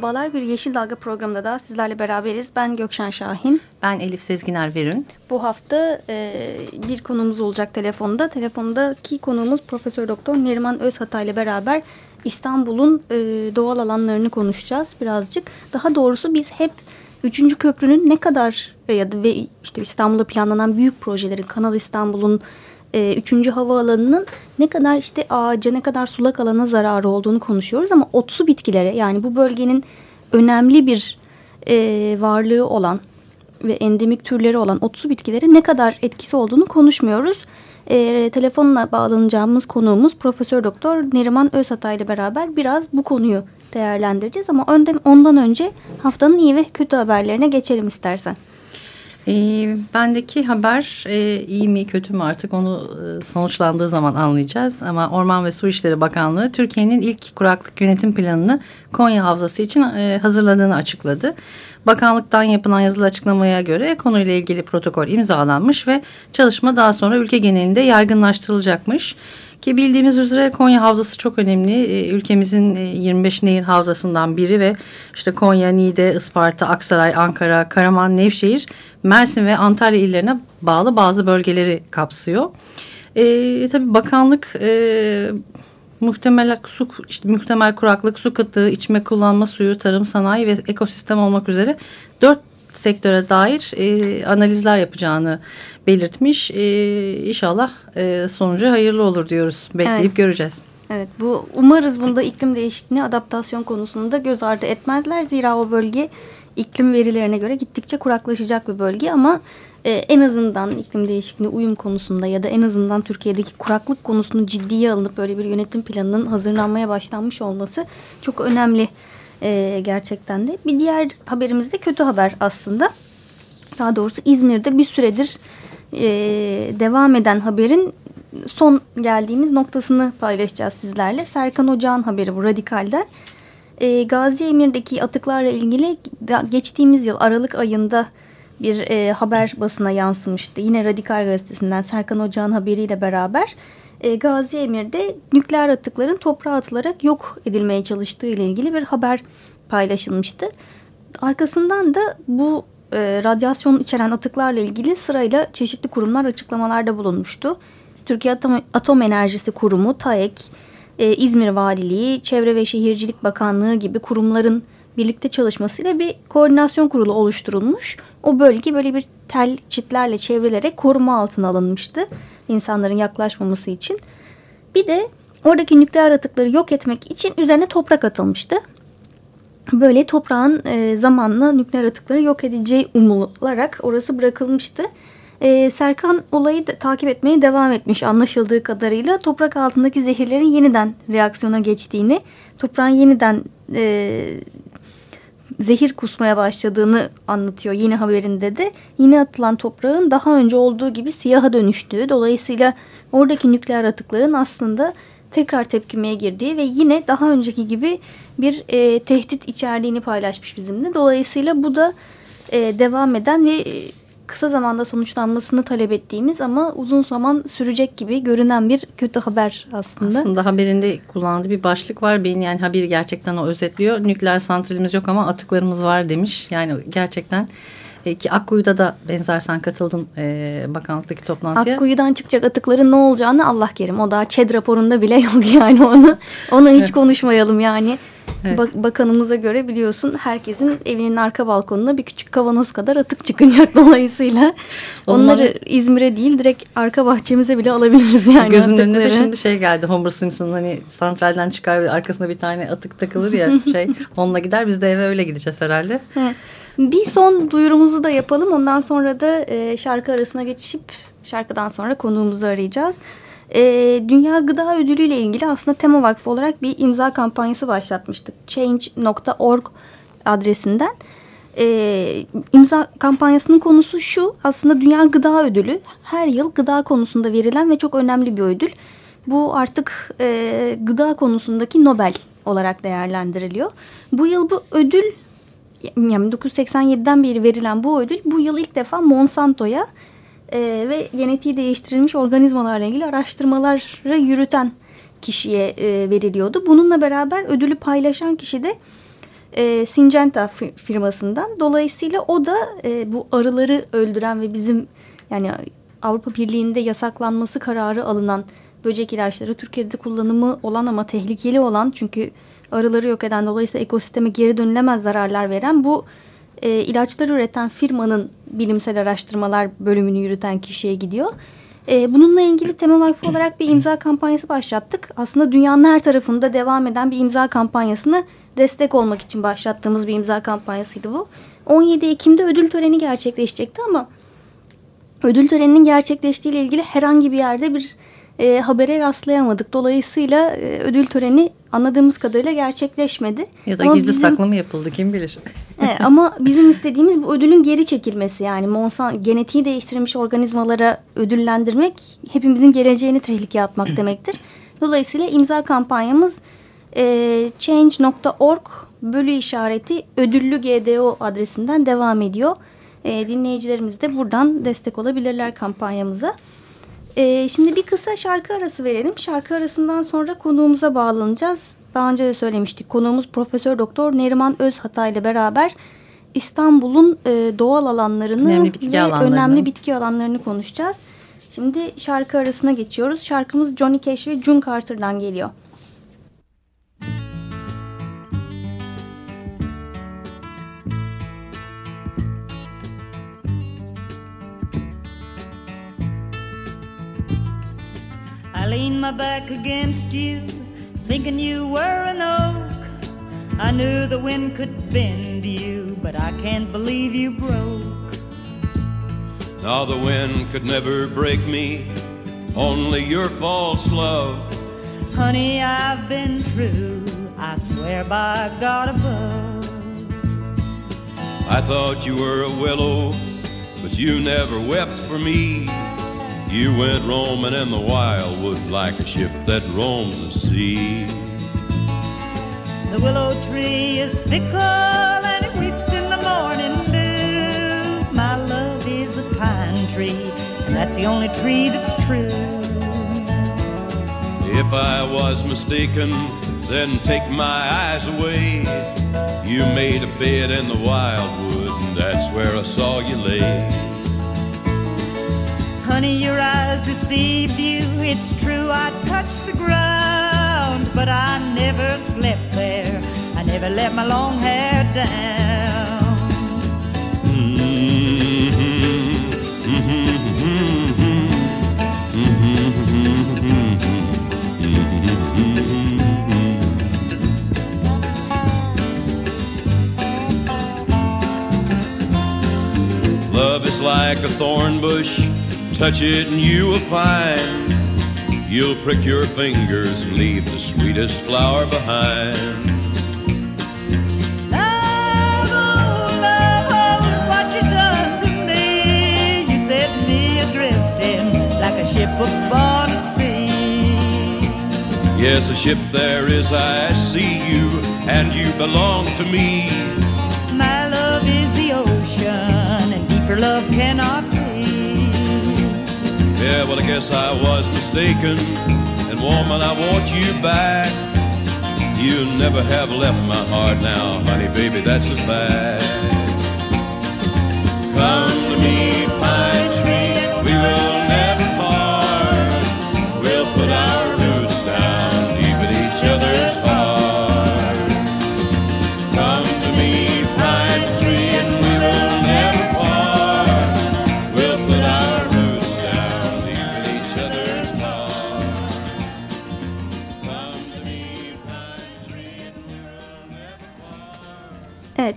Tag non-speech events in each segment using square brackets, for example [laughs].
Merhabalar, bir Yeşil Dalga programında da sizlerle beraberiz. Ben Gökşen Şahin. Ben Elif Sezginer Verün. Bu hafta e, bir konumuz olacak telefonda. Telefondaki konuğumuz Profesör Doktor Neriman Özhatay ile beraber İstanbul'un e, doğal alanlarını konuşacağız birazcık. Daha doğrusu biz hep Üçüncü köprünün ne kadar ya da ve işte İstanbul'da planlanan büyük projelerin Kanal İstanbul'un e, üçüncü havaalanının ne kadar işte ağaca ne kadar sulak alana zararı olduğunu konuşuyoruz ama otsu bitkilere yani bu bölgenin önemli bir e, varlığı olan ve endemik türleri olan otsu bitkilere ne kadar etkisi olduğunu konuşmuyoruz. E, telefonla bağlanacağımız konuğumuz Profesör Doktor Neriman Özhatay ile beraber biraz bu konuyu değerlendireceğiz ama önden ondan önce haftanın iyi ve kötü haberlerine geçelim istersen. E, bendeki haber e, iyi mi kötü mü artık onu e, sonuçlandığı zaman anlayacağız. Ama Orman ve Su İşleri Bakanlığı Türkiye'nin ilk kuraklık yönetim planını Konya Havzası için e, hazırladığını açıkladı. Bakanlıktan yapılan yazılı açıklamaya göre konuyla ilgili protokol imzalanmış ve çalışma daha sonra ülke genelinde yaygınlaştırılacakmış. Ki bildiğimiz üzere Konya Havzası çok önemli. Ee, ülkemizin 25 e, nehir havzasından biri ve işte Konya, Niğde, Isparta, Aksaray, Ankara, Karaman, Nevşehir, Mersin ve Antalya illerine bağlı bazı bölgeleri kapsıyor. E, tabii bakanlık e, muhtemel su işte muhtemel kuraklık, su kıtlığı, içme kullanma suyu, tarım sanayi ve ekosistem olmak üzere dört sektöre dair e, analizler yapacağını belirtmiş. E, inşallah e, sonucu hayırlı olur diyoruz. Bekleyip evet. göreceğiz. Evet bu umarız bunda iklim değişikliğine adaptasyon konusunda göz ardı etmezler. Zira o bölge iklim verilerine göre gittikçe kuraklaşacak bir bölge ama e, en azından iklim değişikliğine uyum konusunda ya da en azından Türkiye'deki kuraklık konusunu ciddiye alınıp böyle bir yönetim planının hazırlanmaya başlanmış olması çok önemli e, gerçekten de. Bir diğer haberimiz de kötü haber aslında. Daha doğrusu İzmir'de bir süredir e, devam eden haberin son geldiğimiz noktasını paylaşacağız sizlerle. Serkan Ocağan haberi bu Radikal'den. E, Gazi Emir'deki atıklarla ilgili geçtiğimiz yıl Aralık ayında bir e, haber basına yansımıştı. Yine Radikal Gazetesi'nden Serkan Ocağan haberiyle beraber e, Gazi Emir'de nükleer atıkların toprağa atılarak yok edilmeye çalıştığı ile ilgili bir haber paylaşılmıştı. Arkasından da bu e, radyasyon içeren atıklarla ilgili sırayla çeşitli kurumlar açıklamalarda bulunmuştu. Türkiye Atom, Atom Enerjisi Kurumu, TAEK, e, İzmir Valiliği, Çevre ve Şehircilik Bakanlığı gibi kurumların birlikte çalışmasıyla bir koordinasyon kurulu oluşturulmuş. O bölge böyle bir tel çitlerle çevrilerek koruma altına alınmıştı insanların yaklaşmaması için. Bir de oradaki nükleer atıkları yok etmek için üzerine toprak atılmıştı. Böyle toprağın e, zamanla nükleer atıkları yok edileceği umularak orası bırakılmıştı. E, Serkan olayı da, takip etmeye devam etmiş anlaşıldığı kadarıyla toprak altındaki zehirlerin yeniden reaksiyona geçtiğini, toprağın yeniden e, zehir kusmaya başladığını anlatıyor yine haberinde de. Yine atılan toprağın daha önce olduğu gibi siyaha dönüştüğü dolayısıyla oradaki nükleer atıkların aslında tekrar tepkimeye girdiği ve yine daha önceki gibi bir e, tehdit içerdiğini paylaşmış bizimle. Dolayısıyla bu da e, devam eden ve e, kısa zamanda sonuçlanmasını talep ettiğimiz ama uzun zaman sürecek gibi görünen bir kötü haber aslında. Aslında haberinde kullandığı bir başlık var. Benim yani haberi gerçekten o özetliyor. Nükleer santralimiz yok ama atıklarımız var demiş. Yani gerçekten e, ki Akkuyu'da da benzer sen katıldın e, bakanlıktaki toplantıya. Akkuyu'dan çıkacak atıkların ne olacağını Allah kerim. O da ÇED raporunda bile yok [laughs] yani onu. Onu hiç konuşmayalım yani. Evet. Bak bakanımıza göre biliyorsun herkesin evinin arka balkonuna bir küçük kavanoz kadar atık çıkacak [laughs] dolayısıyla onları İzmir'e değil direkt arka bahçemize bile alabiliriz yani. Gözümün önüne de şimdi şey geldi Homer Simpson hani santralden çıkar ve arkasına bir tane atık takılır ya [laughs] şey onunla gider biz de eve öyle gideceğiz herhalde. Bir son duyurumuzu da yapalım ondan sonra da e, şarkı arasına geçişip şarkıdan sonra konuğumuzu arayacağız. E, Dünya Gıda Ödülü ile ilgili aslında Tema Vakfı olarak bir imza kampanyası başlatmıştık. Change.org adresinden. E, imza kampanyasının konusu şu aslında Dünya Gıda Ödülü her yıl gıda konusunda verilen ve çok önemli bir ödül. Bu artık e, gıda konusundaki Nobel olarak değerlendiriliyor. Bu yıl bu ödül yani 1987'den beri verilen bu ödül bu yıl ilk defa Monsanto'ya e, ve genetiği değiştirilmiş organizmalarla ilgili araştırmaları yürüten kişiye e, veriliyordu. Bununla beraber ödülü paylaşan kişi de e, Syngenta firmasından. Dolayısıyla o da e, bu arıları öldüren ve bizim yani Avrupa Birliği'nde yasaklanması kararı alınan böcek ilaçları Türkiye'de kullanımı olan ama tehlikeli olan çünkü arıları yok eden dolayısıyla ekosisteme geri dönülemez zararlar veren bu e, ilaçları üreten firmanın bilimsel araştırmalar bölümünü yürüten kişiye gidiyor. E, bununla ilgili Tema Vakfı olarak bir imza kampanyası başlattık. Aslında dünyanın her tarafında devam eden bir imza kampanyasını destek olmak için başlattığımız bir imza kampanyasıydı bu. 17 Ekim'de ödül töreni gerçekleşecekti ama ödül töreninin gerçekleştiği ile ilgili herhangi bir yerde bir e, habere rastlayamadık. Dolayısıyla e, ödül töreni anladığımız kadarıyla gerçekleşmedi. Ya da ama gizli bizim, saklı mı yapıldı kim bilir. Evet, ama bizim istediğimiz bu ödülün geri çekilmesi yani Monsanto genetiği değiştirilmiş organizmalara ödüllendirmek hepimizin geleceğini tehlikeye atmak demektir. Dolayısıyla imza kampanyamız e, change.org bölü işareti ödüllü GDO adresinden devam ediyor. E, dinleyicilerimiz de buradan destek olabilirler kampanyamıza. Ee, şimdi bir kısa şarkı arası verelim. Şarkı arasından sonra konuğumuza bağlanacağız. Daha önce de söylemiştik. Konuğumuz Profesör Doktor Neriman Özhata ile beraber İstanbul'un e, doğal alanlarını önemli bitki ve alanlarını. önemli bitki alanlarını konuşacağız. Şimdi şarkı arasına geçiyoruz. Şarkımız Johnny Cash ve June Carter'dan geliyor. My back against you, thinking you were an oak. I knew the wind could bend you, but I can't believe you broke. Now the wind could never break me, only your false love. Honey, I've been true, I swear by God above. I thought you were a willow, but you never wept for me. You went roaming in the wildwood like a ship that roams the sea. The willow tree is fickle and it weeps in the morning dew. My love is a pine tree, and that's the only tree that's true. If I was mistaken, then take my eyes away. You made a bed in the wildwood, and that's where I saw you lay. Honey, your eyes deceived you. It's true, I touched the ground, but I never slept there. I never let my long hair down. Love is like a thorn bush touch it and you will find you'll prick your fingers and leave the sweetest flower behind. Love, oh, love, oh, what you done to me. You set me adrift like a ship upon the sea. Yes, a ship there is, I see you, and you belong to me. My love is the ocean, and deeper love cannot yeah, well, I guess I was mistaken. And woman, I want you back. You never have left my heart now, honey, baby, that's a fact. Come to me,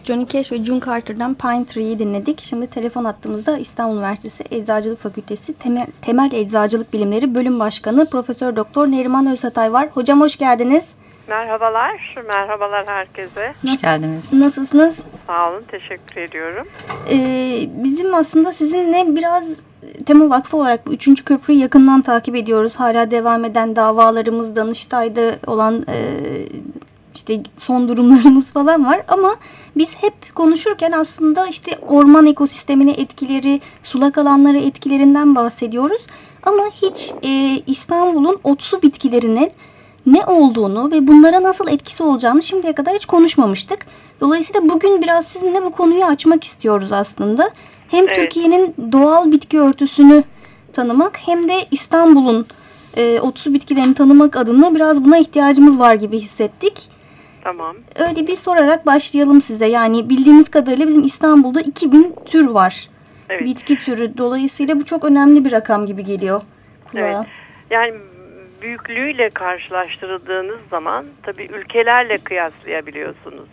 Johnny Cash ve June Carter'dan Pine Tree'yi dinledik. Şimdi telefon attığımızda İstanbul Üniversitesi Eczacılık Fakültesi Temel, Temel Eczacılık Bilimleri Bölüm Başkanı Profesör Doktor Neriman Özatay var. Hocam hoş geldiniz. Merhabalar, merhabalar herkese. Hoş geldiniz. Nasılsınız? Sağ olun, teşekkür ediyorum. Ee, bizim aslında sizinle biraz Tema Vakfı olarak bu üçüncü köprüyü yakından takip ediyoruz. Hala devam eden davalarımız, Danıştay'da olan e, işte son durumlarımız falan var. Ama biz hep konuşurken aslında işte orman ekosistemine etkileri, sulak alanlara etkilerinden bahsediyoruz. Ama hiç e, İstanbul'un otsu bitkilerinin ne olduğunu ve bunlara nasıl etkisi olacağını şimdiye kadar hiç konuşmamıştık. Dolayısıyla bugün biraz sizinle bu konuyu açmak istiyoruz aslında. Hem Evet. Türkiye'nin doğal bitki örtüsünü tanımak hem de İstanbul'un e, otsu bitkilerini tanımak adına biraz buna ihtiyacımız var gibi hissettik. Tamam. Öyle bir sorarak başlayalım size. Yani bildiğimiz kadarıyla bizim İstanbul'da 2000 tür var. Evet. Bitki türü. Dolayısıyla bu çok önemli bir rakam gibi geliyor kulağa. Evet. Yani büyüklüğüyle karşılaştırıldığınız zaman tabii ülkelerle kıyaslayabiliyorsunuz.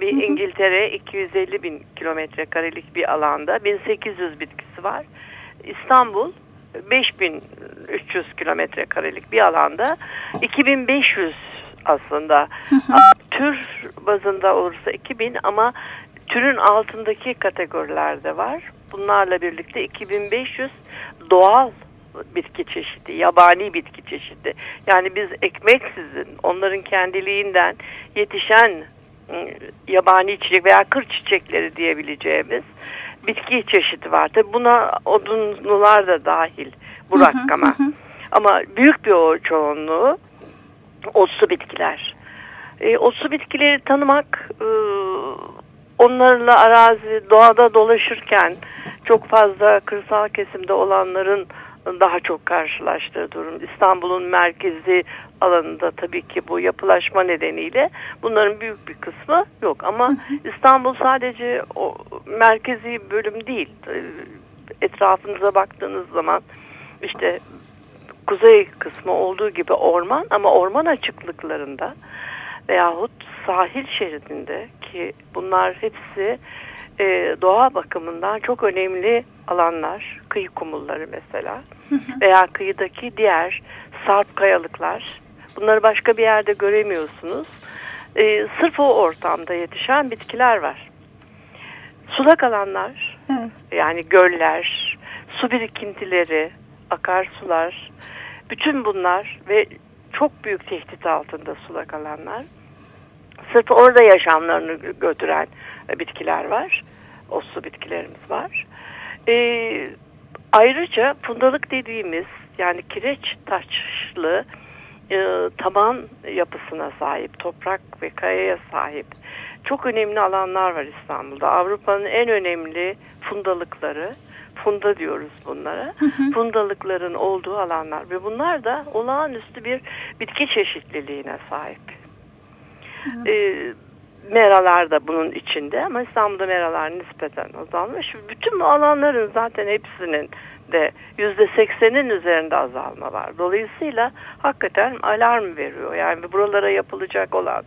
Bir İngiltere 250 bin kilometre karelik bir alanda 1800 bitkisi var. İstanbul 5300 kilometre karelik bir alanda 2500 aslında. Tür bazında olursa 2000 ama türün altındaki kategorilerde var. Bunlarla birlikte 2500 doğal bitki çeşidi, yabani bitki çeşidi. Yani biz ekmeksizin onların kendiliğinden yetişen ıı, yabani çiçek veya kır çiçekleri diyebileceğimiz bitki çeşidi var. Tabi buna odunlular da dahil bu rakama. Ama büyük bir çoğunluğu otsu bitkiler. E, otsu bitkileri tanımak e, onlarla arazi doğada dolaşırken çok fazla kırsal kesimde olanların daha çok karşılaştığı durum. İstanbul'un merkezi alanında tabii ki bu yapılaşma nedeniyle bunların büyük bir kısmı yok. Ama İstanbul sadece o merkezi bölüm değil. E, Etrafınıza baktığınız zaman işte kuzey kısmı olduğu gibi orman ama orman açıklıklarında veyahut sahil şeridinde ki bunlar hepsi e, doğa bakımından çok önemli alanlar. Kıyı kumulları mesela veya kıyıdaki diğer sarp kayalıklar. Bunları başka bir yerde göremiyorsunuz. E, sırf o ortamda yetişen bitkiler var. Sulak alanlar Evet. yani göller, su birikintileri, akarsular, bütün bunlar ve çok büyük tehdit altında sulak alanlar. Sırf orada yaşamlarını götüren bitkiler var. O su bitkilerimiz var. Ee, ayrıca fundalık dediğimiz yani kireç taşlı e, taban yapısına sahip, toprak ve kayaya sahip çok önemli alanlar var İstanbul'da. Avrupa'nın en önemli fundalıkları, funda diyoruz bunlara, fundalıkların olduğu alanlar ve bunlar da olağanüstü bir bitki çeşitliliğine sahip. Ee, meralar da bunun içinde ama İstanbul'da meralar nispeten azalmış. Bütün bu alanların zaten hepsinin de yüzde seksenin üzerinde azalma var. Dolayısıyla hakikaten alarm veriyor. Yani buralara yapılacak olan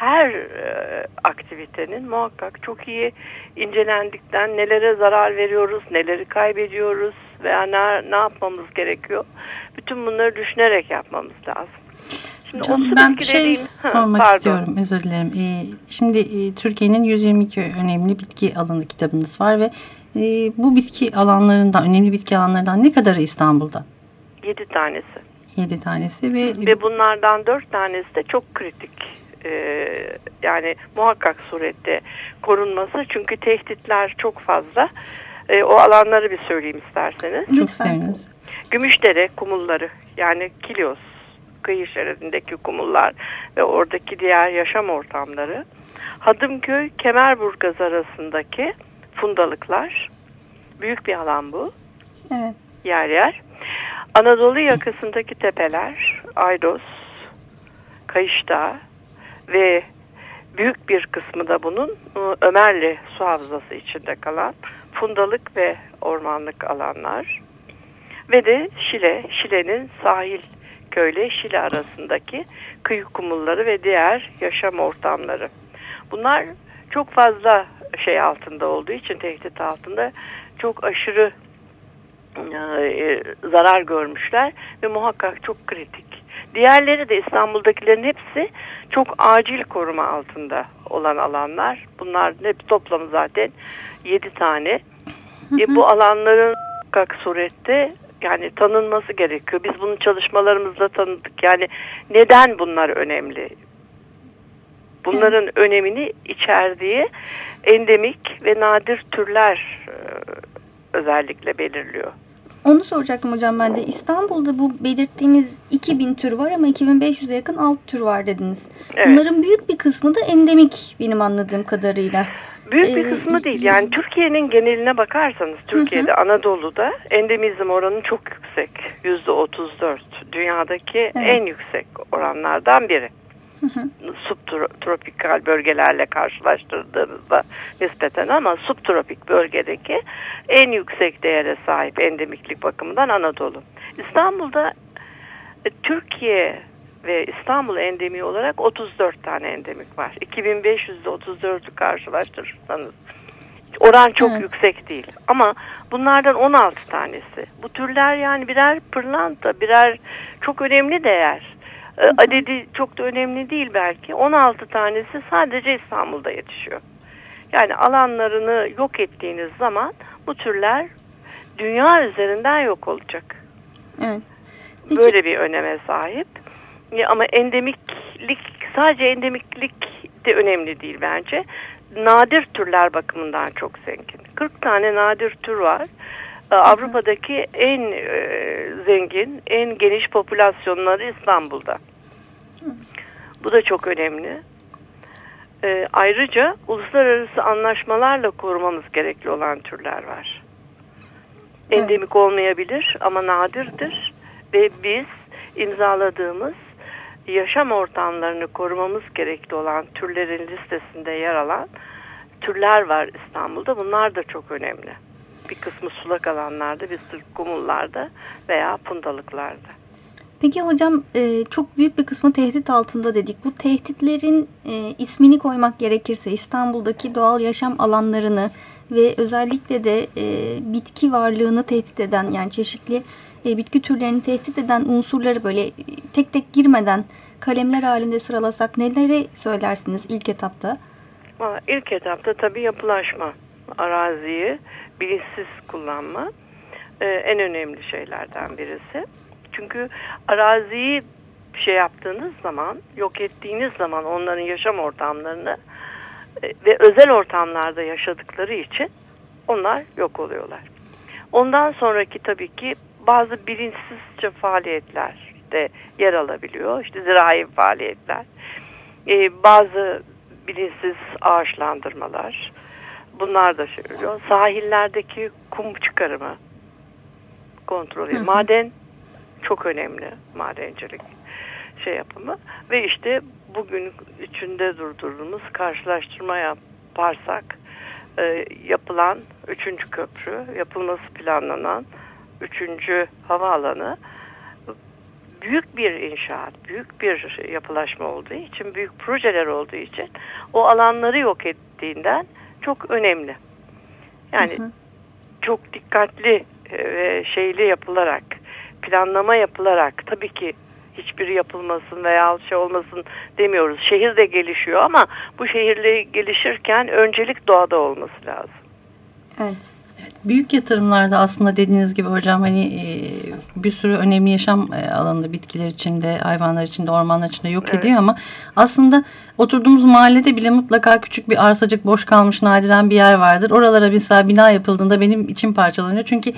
her e, aktivitenin muhakkak çok iyi incelendikten nelere zarar veriyoruz, neleri kaybediyoruz veya ne, ne yapmamız gerekiyor. Bütün bunları düşünerek yapmamız lazım. Şimdi Hocam, ben bir şey dediğim- sormak pardon. istiyorum özür dilerim. Ee, şimdi e, Türkiye'nin 122 önemli bitki alanı kitabınız var ve e, bu bitki alanlarından önemli bitki alanlarından ne kadarı İstanbul'da? Yedi tanesi. 7 tanesi ve, Ve bunlardan dört tanesi de çok kritik. Ee, yani muhakkak surette korunması. Çünkü tehditler çok fazla. Ee, o alanları bir söyleyeyim isterseniz. çok seviniriz. Gümüşdere kumulları yani Kilyos kıyı şeridindeki kumullar ve oradaki diğer yaşam ortamları. Hadımköy Kemerburgaz arasındaki fundalıklar. Büyük bir alan bu Evet. yer yer. Anadolu yakasındaki tepeler, Aydos, Kayışdağ ve büyük bir kısmı da bunun e, Ömerli su havzası içinde kalan fundalık ve ormanlık alanlar. Ve de Şile, Şile'nin sahil köyle Şile arasındaki kıyı kumulları ve diğer yaşam ortamları. Bunlar çok fazla şey altında olduğu için tehdit altında çok aşırı e, zarar görmüşler ve muhakkak çok kritik. Diğerleri de İstanbul'dakilerin hepsi çok acil koruma altında olan alanlar. Bunlar hep toplamı zaten 7 tane. E, bu alanların muhakkak surette yani tanınması gerekiyor. Biz bunu çalışmalarımızda tanıdık. Yani neden bunlar önemli? Bunların evet. önemini içerdiği endemik ve nadir türler e, özellikle belirliyor. Onu soracaktım hocam ben de. İstanbul'da bu belirttiğimiz 2000 tür var ama 2500'e yakın alt tür var dediniz. Evet. Bunların büyük bir kısmı da endemik benim anladığım kadarıyla. Büyük bir ee, kısmı değil. Yani Türkiye'nin geneline bakarsanız Türkiye'de, hı. Anadolu'da endemizm oranı çok yüksek. Yüzde 34. Dünyadaki evet. en yüksek oranlardan biri. Subtropikal bölgelerle karşılaştırdığınızda nispeten ama subtropik bölgedeki en yüksek değere sahip endemiklik bakımından Anadolu. İstanbul'da e, Türkiye ve İstanbul endemi olarak 34 tane endemik var. 2500'de 34'ü karşılaştırırsanız oran çok evet. yüksek değil. Ama bunlardan 16 tanesi. Bu türler yani birer pırlanta, birer çok önemli değer. Ee, adedi çok da önemli değil belki. 16 tanesi sadece İstanbul'da yetişiyor. Yani alanlarını yok ettiğiniz zaman bu türler dünya üzerinden yok olacak. Evet. Peki. Böyle bir öneme sahip. Ama endemiklik sadece endemiklik de önemli değil bence. Nadir türler bakımından çok zengin. 40 tane nadir tür var. Ee, Avrupa'daki en e, zengin, en geniş popülasyonları İstanbul'da. Bu da çok önemli. E, ayrıca uluslararası anlaşmalarla korumamız gerekli olan türler var. Endemik evet. olmayabilir ama nadirdir ve biz imzaladığımız yaşam ortamlarını korumamız gerekli olan türlerin listesinde yer alan türler var İstanbul'da. Bunlar da çok önemli. Bir kısmı sulak alanlarda, bir kısmı kumullarda veya pundalıklarda. Peki hocam e, çok büyük bir kısmı tehdit altında dedik. Bu tehditlerin e, ismini koymak gerekirse İstanbul'daki doğal yaşam alanlarını ve özellikle de e, bitki varlığını tehdit eden yani çeşitli e, bitki türlerini tehdit eden unsurları böyle tek tek girmeden kalemler halinde sıralasak neleri söylersiniz ilk etapta? Valla ilk etapta tabii yapılaşma, araziyi bilinçsiz kullanma e, en önemli şeylerden birisi. Çünkü araziyi şey yaptığınız zaman, yok ettiğiniz zaman onların yaşam ortamlarını e, ve özel ortamlarda yaşadıkları için onlar yok oluyorlar. Ondan sonraki tabii ki bazı bilinçsizce faaliyetler de yer alabiliyor. İşte zirai faaliyetler, ee, bazı bilinçsiz ağaçlandırmalar, bunlar da şey oluyor. Sahillerdeki kum çıkarımı kontrolü, maden çok önemli madencilik şey yapımı. Ve işte bugün içinde durdurduğumuz karşılaştırma yaparsak e, yapılan üçüncü köprü, yapılması planlanan üçüncü havaalanı büyük bir inşaat, büyük bir yapılaşma olduğu için, büyük projeler olduğu için o alanları yok ettiğinden çok önemli. Yani hı hı. çok dikkatli e, ve şeyli yapılarak planlama yapılarak tabii ki hiçbiri yapılmasın veya şey olmasın demiyoruz. Şehir de gelişiyor ama bu şehirle gelişirken öncelik doğada olması lazım. Evet. Büyük yatırımlarda aslında dediğiniz gibi hocam hani e, bir sürü önemli yaşam e, alanında bitkiler içinde, hayvanlar içinde, ormanlar içinde yok evet. ediyor ama aslında oturduğumuz mahallede bile mutlaka küçük bir arsacık boş kalmış nadiren bir yer vardır. Oralara mesela bina yapıldığında benim içim parçalanıyor. Çünkü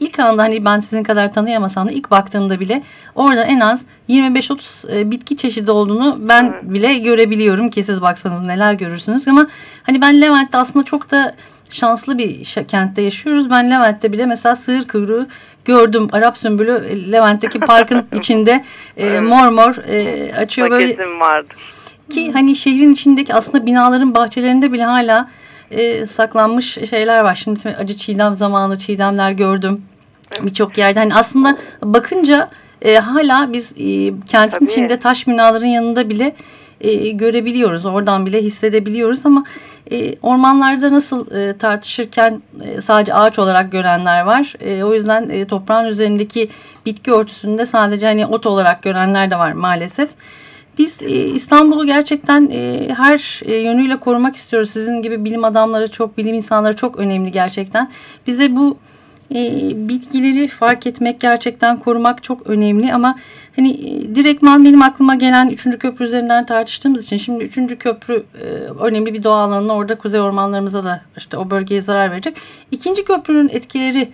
ilk anda hani ben sizin kadar tanıyamasam da ilk baktığımda bile orada en az 25-30 e, bitki çeşidi olduğunu ben evet. bile görebiliyorum ki siz baksanız neler görürsünüz ama hani ben Levent'te aslında çok da şanslı bir kentte yaşıyoruz. Ben Levent'te bile mesela sığır kuyruğu gördüm. Arap sümbülü e, Levent'teki parkın [laughs] içinde e, mor mor e, açıyor böyle. vardır. Ki hani şehrin içindeki aslında binaların bahçelerinde bile hala e, saklanmış şeyler var. Şimdi acı çiğdem zamanı çiğdemler gördüm. Birçok yerde hani aslında bakınca e, hala biz e, kentin Tabii. içinde taş binaların yanında bile e, görebiliyoruz. Oradan bile hissedebiliyoruz ama e, ormanlarda nasıl e, tartışırken e, sadece ağaç olarak görenler var. E, o yüzden e, toprağın üzerindeki bitki örtüsünde sadece hani ot olarak görenler de var maalesef. Biz e, İstanbul'u gerçekten e, her e, yönüyle korumak istiyoruz. Sizin gibi bilim adamları çok, bilim insanları çok önemli gerçekten. Bize bu e, bitkileri fark etmek gerçekten korumak çok önemli ama hani e, direktman benim aklıma gelen 3. köprü üzerinden tartıştığımız için şimdi 3. köprü e, önemli bir doğa alanı orada kuzey ormanlarımıza da işte o bölgeye zarar verecek. İkinci köprünün etkileri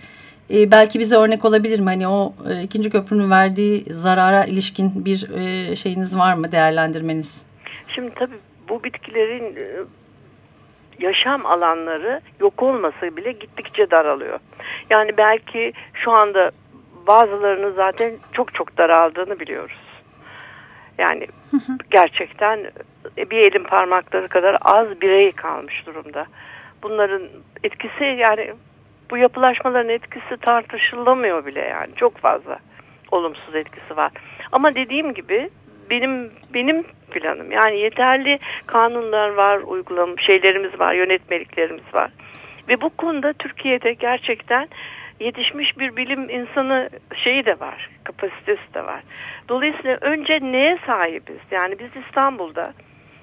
e, belki bize örnek olabilir mi? Hani o e, ikinci köprünün verdiği zarara ilişkin bir e, şeyiniz var mı değerlendirmeniz? Şimdi tabii bu bitkilerin e, yaşam alanları yok olmasa bile gittikçe daralıyor. Yani belki şu anda bazılarının zaten çok çok daraldığını biliyoruz. Yani hı hı. gerçekten e, bir elin parmakları kadar az birey kalmış durumda. Bunların etkisi yani bu yapılaşmaların etkisi tartışılamıyor bile yani çok fazla olumsuz etkisi var. Ama dediğim gibi benim benim planım yani yeterli kanunlar var, uygulam şeylerimiz var, yönetmeliklerimiz var. Ve bu konuda Türkiye'de gerçekten yetişmiş bir bilim insanı şeyi de var, kapasitesi de var. Dolayısıyla önce neye sahibiz? Yani biz İstanbul'da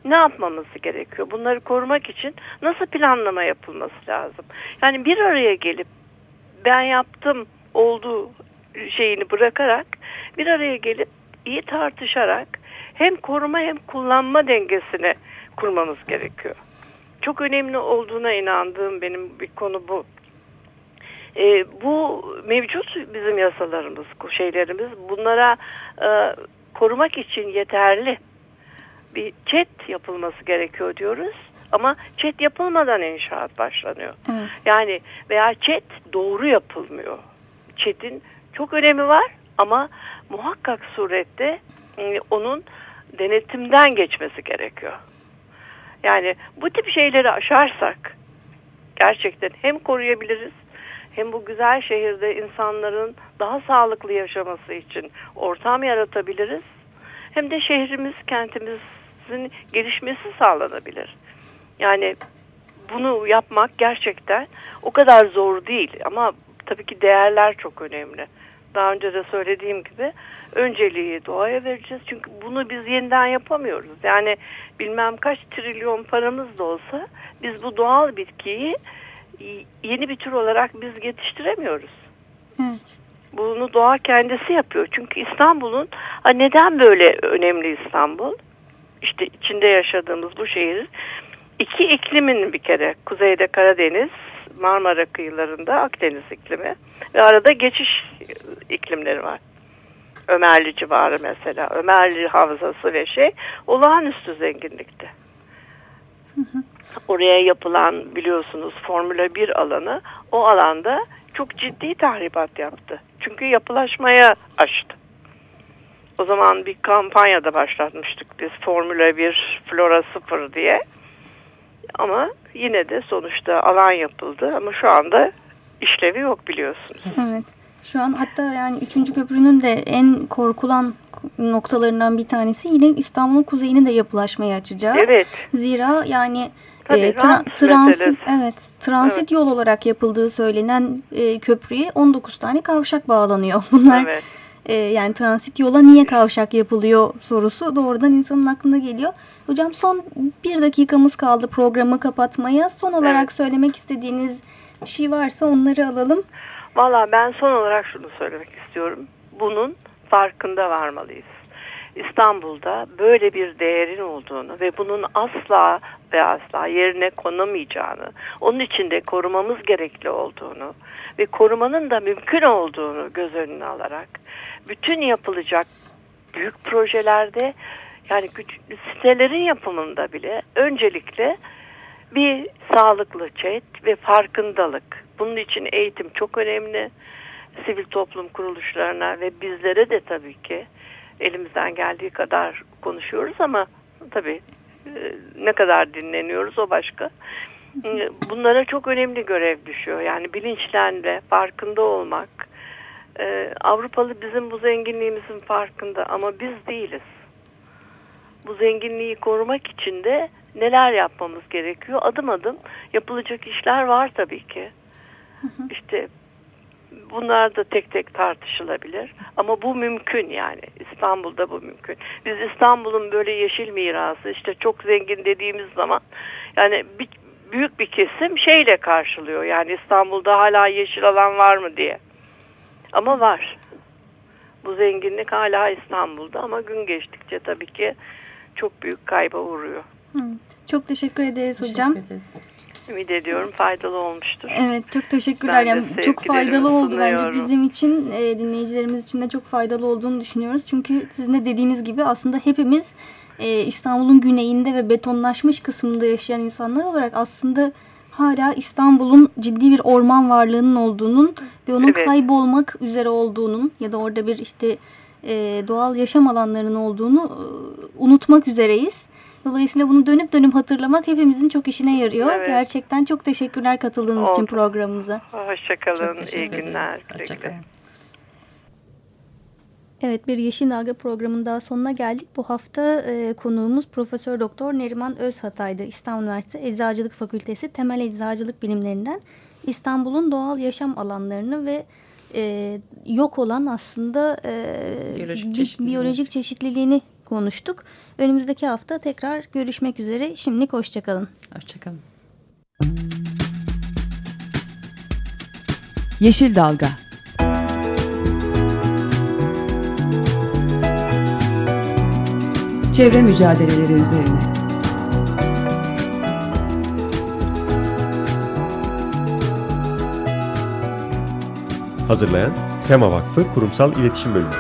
ne yapmamız gerekiyor? Bunları korumak için nasıl planlama yapılması lazım? Yani bir araya gelip ben yaptım olduğu şeyini bırakarak bir araya gelip iyi tartışarak hem koruma hem kullanma dengesini kurmamız gerekiyor. Çok önemli olduğuna inandığım benim bir konu bu. E, bu mevcut bizim yasalarımız, şeylerimiz bunlara e, korumak için yeterli bir çet yapılması gerekiyor diyoruz. Ama çet yapılmadan inşaat başlanıyor. Evet. Yani veya çet doğru yapılmıyor. Çetin çok önemi var ama muhakkak surette e, onun denetimden geçmesi gerekiyor. Yani bu tip şeyleri aşarsak gerçekten hem koruyabiliriz hem bu güzel şehirde insanların daha sağlıklı yaşaması için ortam yaratabiliriz. Hem de şehrimiz, kentimizin gelişmesi sağlanabilir. Yani bunu yapmak gerçekten o kadar zor değil ama tabii ki değerler çok önemli. Daha önce de söylediğim gibi önceliği doğaya vereceğiz. Çünkü bunu biz yeniden yapamıyoruz. Yani bilmem kaç trilyon paramız da olsa biz bu doğal bitkiyi yeni bir tür olarak biz yetiştiremiyoruz. Hı. Bunu doğa kendisi yapıyor. Çünkü İstanbul'un neden böyle önemli İstanbul? İşte içinde yaşadığımız bu şehir iki iklimin bir kere kuzeyde Karadeniz, Marmara kıyılarında Akdeniz iklimi ve arada geçiş iklimleri var. Ömerli civarı mesela. Ömerli havzası ve şey olağanüstü zenginlikte. Oraya yapılan biliyorsunuz Formula 1 alanı o alanda çok ciddi tahribat yaptı. Çünkü yapılaşmaya açtı. O zaman bir kampanya da başlatmıştık biz Formula 1 Flora 0 diye. Ama yine de sonuçta alan yapıldı ama şu anda işlevi yok biliyorsunuz. Evet. Şu an hatta yani 3. köprünün de en korkulan noktalarından bir tanesi yine İstanbul'un kuzeyini de yapılaşmaya açacağı. Evet. Zira yani Tabii, e, tra transit evet transit evet. yol olarak yapıldığı söylenen e, köprüye 19 tane kavşak bağlanıyor. [laughs] Bunlar evet. E, yani transit yola niye kavşak yapılıyor sorusu doğrudan insanın aklına geliyor. Hocam son bir dakikamız kaldı programı kapatmaya. Son olarak evet. söylemek istediğiniz bir şey varsa onları alalım. Valla ben son olarak şunu söylemek istiyorum. Bunun farkında varmalıyız. İstanbul'da böyle bir değerin olduğunu ve bunun asla ve asla yerine konamayacağını, onun için de korumamız gerekli olduğunu ve korumanın da mümkün olduğunu göz önüne alarak bütün yapılacak büyük projelerde yani sitelerin yapımında bile öncelikle bir sağlıklı çet ve farkındalık. Bunun için eğitim çok önemli. Sivil toplum kuruluşlarına ve bizlere de tabii ki elimizden geldiği kadar konuşuyoruz ama tabii e, ne kadar dinleniyoruz o başka. E, bunlara çok önemli görev düşüyor. Yani bilinçlenme, farkında olmak. Ee, Avrupalı bizim bu zenginliğimizin farkında ama biz değiliz. bu zenginliği korumak için de neler yapmamız gerekiyor? Adım adım yapılacak işler var tabii ki. İşte bunlar da tek tek tartışılabilir. Ama bu mümkün yani. İstanbul'da bu mümkün. Biz İstanbul'un böyle yeşil mirası işte çok zengin dediğimiz zaman yani bir, büyük bir kesim şeyle karşılıyor. Yani İstanbul'da hala yeşil alan var mı diye. Ama var. Bu zenginlik hala İstanbul'da ama gün geçtikçe tabii ki çok büyük kayba uğruyor. Çok teşekkür ederiz hocam. Teşekkür ederiz. Ümit ediyorum faydalı olmuştur. Evet çok teşekkürler. Yani çok faydalı oldu bence bizim için, e, dinleyicilerimiz için de çok faydalı olduğunu düşünüyoruz. Çünkü sizin de dediğiniz gibi aslında hepimiz e, İstanbul'un güneyinde ve betonlaşmış kısmında yaşayan insanlar olarak aslında hala İstanbul'un ciddi bir orman varlığının olduğunun ve onun Evet. kaybolmak üzere olduğunun ya da orada bir işte e, doğal yaşam alanlarının olduğunu e, unutmak üzereyiz. Dolayısıyla bunu dönüp dönüp hatırlamak hepimizin çok işine yarıyor. Evet. Gerçekten çok teşekkürler katıldığınız için Oldu. programımıza. Hoşçakalın. İyi günler. Hoşçakalın. Evet bir Yeşil Dalga programının daha sonuna geldik. Bu hafta e, konuğumuz Profesör Doktor Neriman Özhatay'dı. İstanbul Üniversitesi Eczacılık Fakültesi Temel Eczacılık Bilimlerinden İstanbul'un doğal yaşam alanlarını ve e, yok olan aslında e, Biyolojik bi- çeşitliliğimiz. biyolojik çeşitliliğini konuştuk. Önümüzdeki hafta tekrar görüşmek üzere. Şimdilik hoşçakalın. Hoşçakalın. Yeşil Dalga Çevre mücadeleleri üzerine Hazırlayan Tema Vakfı Kurumsal İletişim Bölümü.